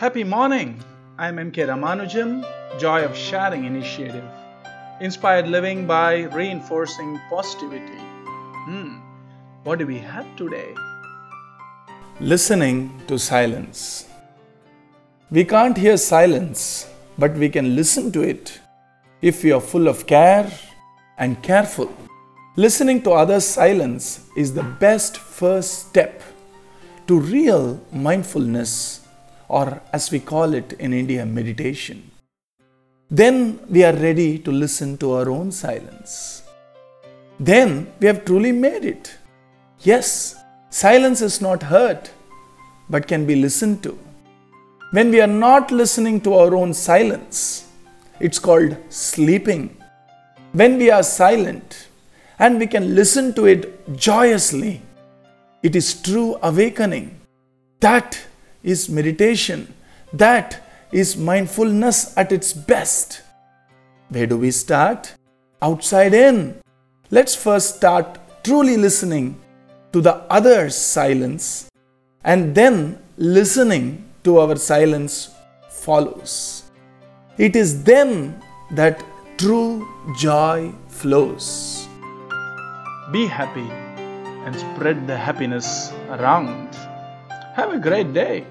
Happy morning! I'm MK Ramanujam, Joy of Sharing Initiative. Inspired living by reinforcing positivity. Hmm, what do we have today? Listening to silence. We can't hear silence, but we can listen to it if we are full of care and careful. Listening to others' silence is the best first step to real mindfulness, or as we call it in India, meditation. Then we are ready to listen to our own silence. Then we have truly made it. Yes, silence is not heard, but can be listened to. When we are not listening to our own silence, it's called sleeping. When we are silent, and we can listen to it joyously. It is true awakening. That is meditation. That is mindfulness at its best. Where do we start? Outside in. Let's first start truly listening to the other's silence and then listening to our silence follows. It is then that true joy flows. Be happy and spread the happiness around. Have a great day.